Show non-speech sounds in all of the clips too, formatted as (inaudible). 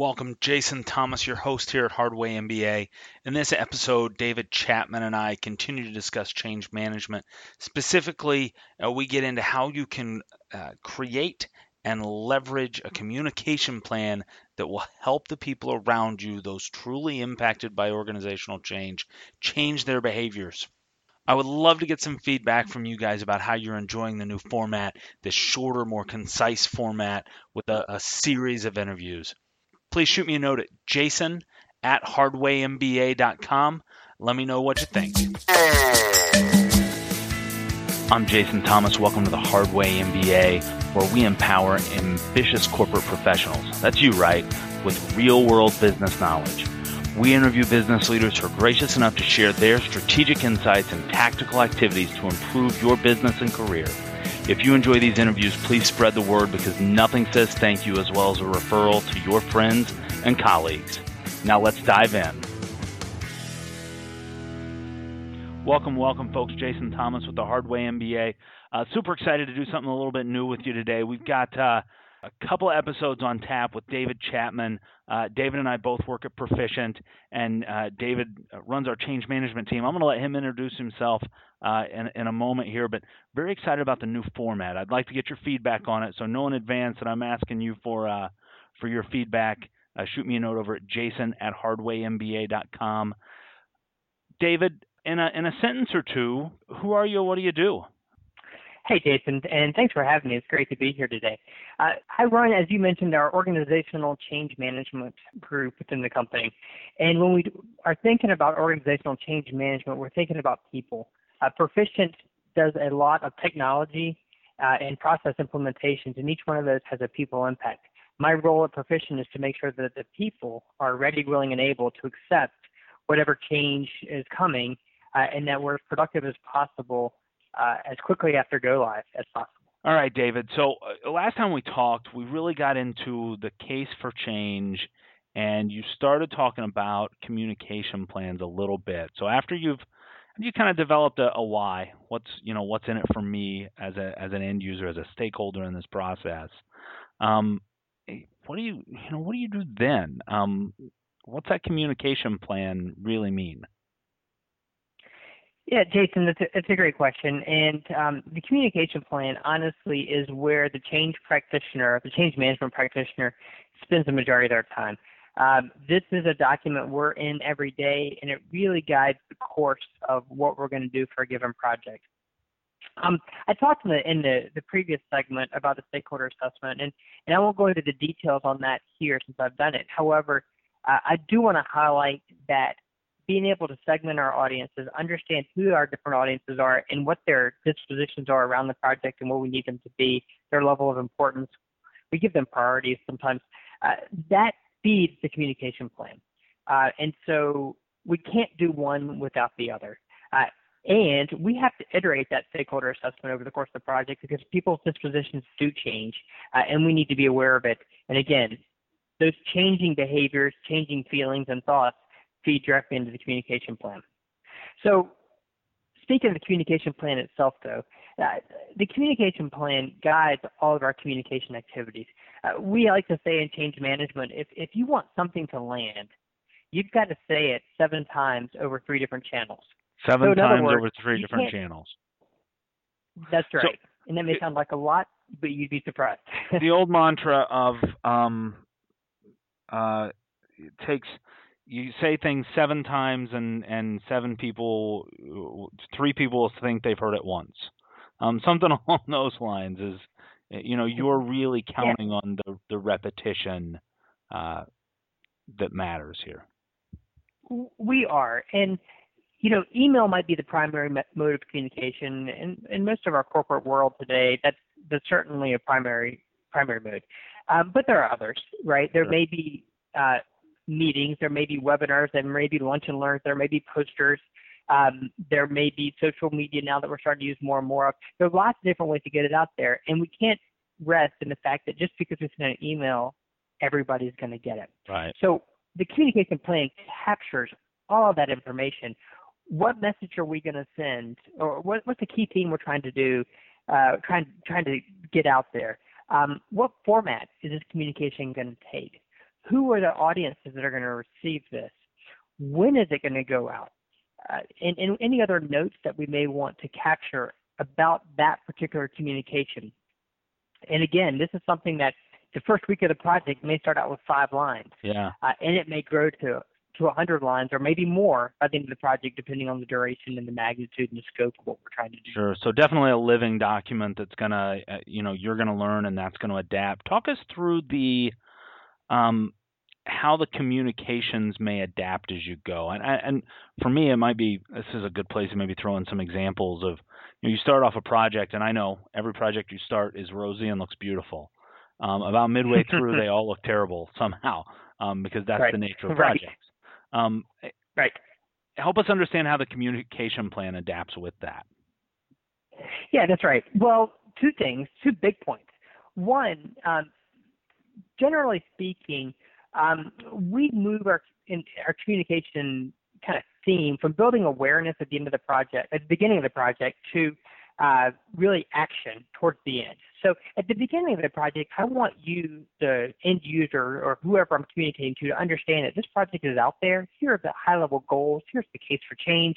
Welcome, Jason Thomas, your host here at Hardway MBA. In this episode, David Chapman and I continue to discuss change management. Specifically, uh, we get into how you can uh, create and leverage a communication plan that will help the people around you, those truly impacted by organizational change, change their behaviors. I would love to get some feedback from you guys about how you're enjoying the new format, this shorter, more concise format with a, a series of interviews. Please shoot me a note at jason at hardwaymba.com. Let me know what you think. I'm Jason Thomas. Welcome to the Hardway MBA, where we empower ambitious corporate professionals. That's you, right? With real world business knowledge. We interview business leaders who are gracious enough to share their strategic insights and tactical activities to improve your business and career. If you enjoy these interviews, please spread the word because nothing says thank you as well as a referral to your friends and colleagues. Now let's dive in. Welcome, welcome, folks. Jason Thomas with the Hardway MBA. Uh, super excited to do something a little bit new with you today. We've got uh, a couple episodes on tap with David Chapman. Uh, David and I both work at Perficient, and uh, David runs our change management team. I'm going to let him introduce himself uh, in, in, a moment here, but very excited about the new format. I'd like to get your feedback on it, so know in advance that I'm asking you for uh, for your feedback. Uh, shoot me a note over at jason at hardwaymba.com. David, in a, in a sentence or two, who are you? What do you do? Hey, Jason, and thanks for having me. It's great to be here today. Uh, I run, as you mentioned, our organizational change management group within the company. And when we are thinking about organizational change management, we're thinking about people. Uh, Perficient does a lot of technology uh, and process implementations, and each one of those has a people impact. My role at Perficient is to make sure that the people are ready, willing, and able to accept whatever change is coming, uh, and that we're as productive as possible uh, as quickly after go live as possible. All right, David. So uh, last time we talked, we really got into the case for change, and you started talking about communication plans a little bit. So after you've you kind of developed a, a why, what's you know what's in it for me as a as an end user, as a stakeholder in this process. Um, eh, what do you you know what do you do then? Um, what's that communication plan really mean? Yeah, Jason, that's a, a great question. And um, the communication plan, honestly, is where the change practitioner, the change management practitioner, spends the majority of their time. Um, this is a document we're in every day, and it really guides the course of what we're going to do for a given project. Um, I talked in the in the, the previous segment about the stakeholder assessment, and, and I won't go into the details on that here since I've done it. However, uh, I do want to highlight that being able to segment our audiences, understand who our different audiences are and what their dispositions are around the project and what we need them to be, their level of importance. We give them priorities sometimes. Uh, that feeds the communication plan. Uh, and so we can't do one without the other. Uh, and we have to iterate that stakeholder assessment over the course of the project because people's dispositions do change, uh, and we need to be aware of it. And again, those changing behaviors, changing feelings and thoughts feed directly into the communication plan. So speaking of the communication plan itself, though, uh, the communication plan guides all of our communication activities. Uh, we like to say in change management, if, if you want something to land, you've got to say it seven times over three different channels. Seven so times words, over three different channels. That's right. So, and that may sound like a lot, but you'd be surprised. the old mantra of um, uh, it takes you say things seven times and and seven people three people think they've heard it once. Um, something (laughs) along those lines is you know you're really counting yeah. on the the repetition uh, that matters here. We are. And you know email might be the primary mode of communication in in most of our corporate world today. That's that's certainly a primary primary mode. Um, but there are others right? There sure. may be uh, meetings, there may be webinars, there may be lunch and learns, there may be posters, um, there may be social media now that we're starting to use more and more of. There are lots of different ways to get it out there, and we can't rest in the fact that just because we send an email, everybody's going to get it. Right. So the communication plan captures all of that information. What message are we going to send, or what, what's the key theme we're trying to do, uh, trying trying to get out there? Um, what format is this communication going to take? Who are the audiences that are going to receive this? When is it going to go out? Uh, and, and any other notes that we may want to capture about that particular communication. And again, this is something that the first week of the project may start out with five lines. Yeah. Uh, and it may grow to to 100 lines or maybe more by the end of the project, depending on the duration and the magnitude and the scope of what we're trying to do. Sure. So definitely a living document that's gonna, uh, you know, you're gonna learn and that's gonna adapt. Talk us through the, um, how the communications may adapt as you go. And and for me, it might be this is a good place to maybe throw in some examples of, you know, you start off a project, and I know every project you start is rosy and looks beautiful. Um, about midway (laughs) through, they all look terrible somehow um, because that's right. the nature of right. projects. Um, right. Help us understand how the communication plan adapts with that. Yeah, that's right. Well, two things, two big points. One, um, generally speaking, um, we move our in, our communication kind of theme from building awareness at the end of the project, at the beginning of the project, to uh, really action towards the end. So at the beginning of the project, I want you, the end user or whoever I'm communicating to, to understand that this project is out there. Here are the high level goals. Here's the case for change,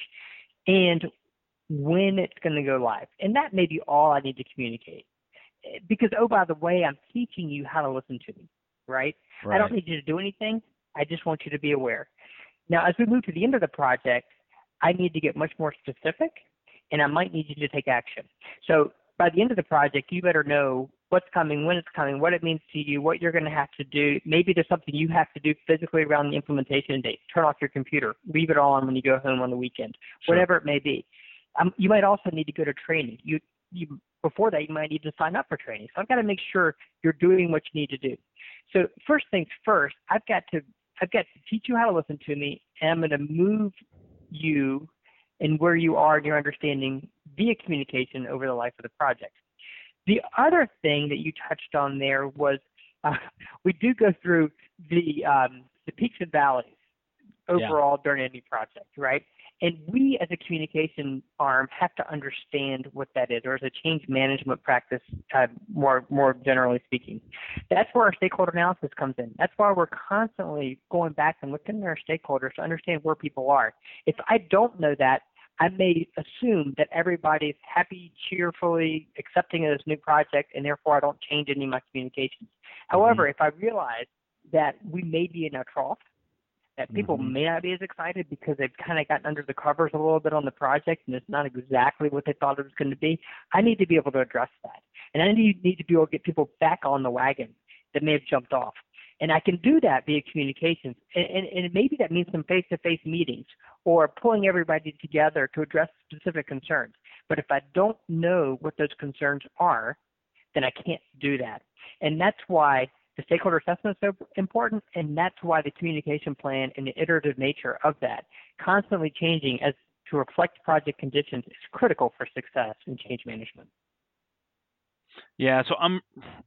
and when it's going to go live. And that may be all I need to communicate. Because oh, by the way, I'm teaching you how to listen to me, right? right? I don't need you to do anything. I just want you to be aware. Now, as we move to the end of the project, I need to get much more specific and I might need you to take action. So by the end of the project, you better know what's coming, when it's coming, what it means to you, what you're going to have to do. Maybe there's something you have to do physically around the implementation date. Turn off your computer, leave it on when you go home on the weekend, sure. whatever it may be. Um, you might also need to go to training. You, you before that, you might need to sign up for training. So I've got to make sure you're doing what you need to do. So first things first, I've got to I've got to teach you how to listen to me, and I'm going to move you and where you are in your understanding via communication over the life of the project. The other thing that you touched on there was uh, we do go through the um, the peaks and valleys overall yeah. during any project, right? And we, as a communication arm, have to understand what that is, or as a change management practice, uh, more more generally speaking. That's where our stakeholder analysis comes in. That's why we're constantly going back and looking at our stakeholders to understand where people are. If I don't know that, I may assume that everybody's happy, cheerfully accepting of this new project, and therefore I don't change any of my communications. Mm-hmm. However, if I realize that we may be in a trough that people mm-hmm. may not be as excited because they've kind of gotten under the covers a little bit on the project and it's not exactly what they thought it was going to be. I need to be able to address that. And I need, need to be able to get people back on the wagon that may have jumped off. And I can do that via communications. And, and, and maybe that means some face to face meetings or pulling everybody together to address specific concerns. But if I don't know what those concerns are, then I can't do that. And that's why the stakeholder assessment is so important, and that's why the communication plan and the iterative nature of that, constantly changing as to reflect project conditions, is critical for success in change management. Yeah, so I'm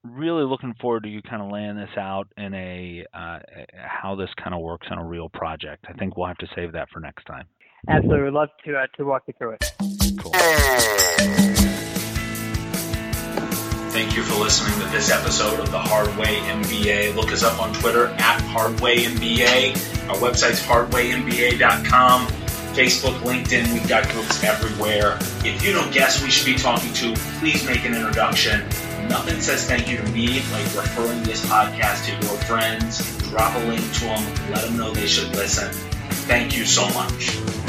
really looking forward to you kind of laying this out in a uh, how this kind of works on a real project. I think we'll have to save that for next time. Absolutely, we'd love to uh, to walk you through it. Cool. Thank you for listening to this episode of the Hardway MBA. Look us up on Twitter at Hardway MBA. Our website's hardwaymba.com. Facebook, LinkedIn, we've got groups everywhere. If you know guests we should be talking to, please make an introduction. Nothing says thank you to me like referring this podcast to your friends. Drop a link to them, let them know they should listen. Thank you so much.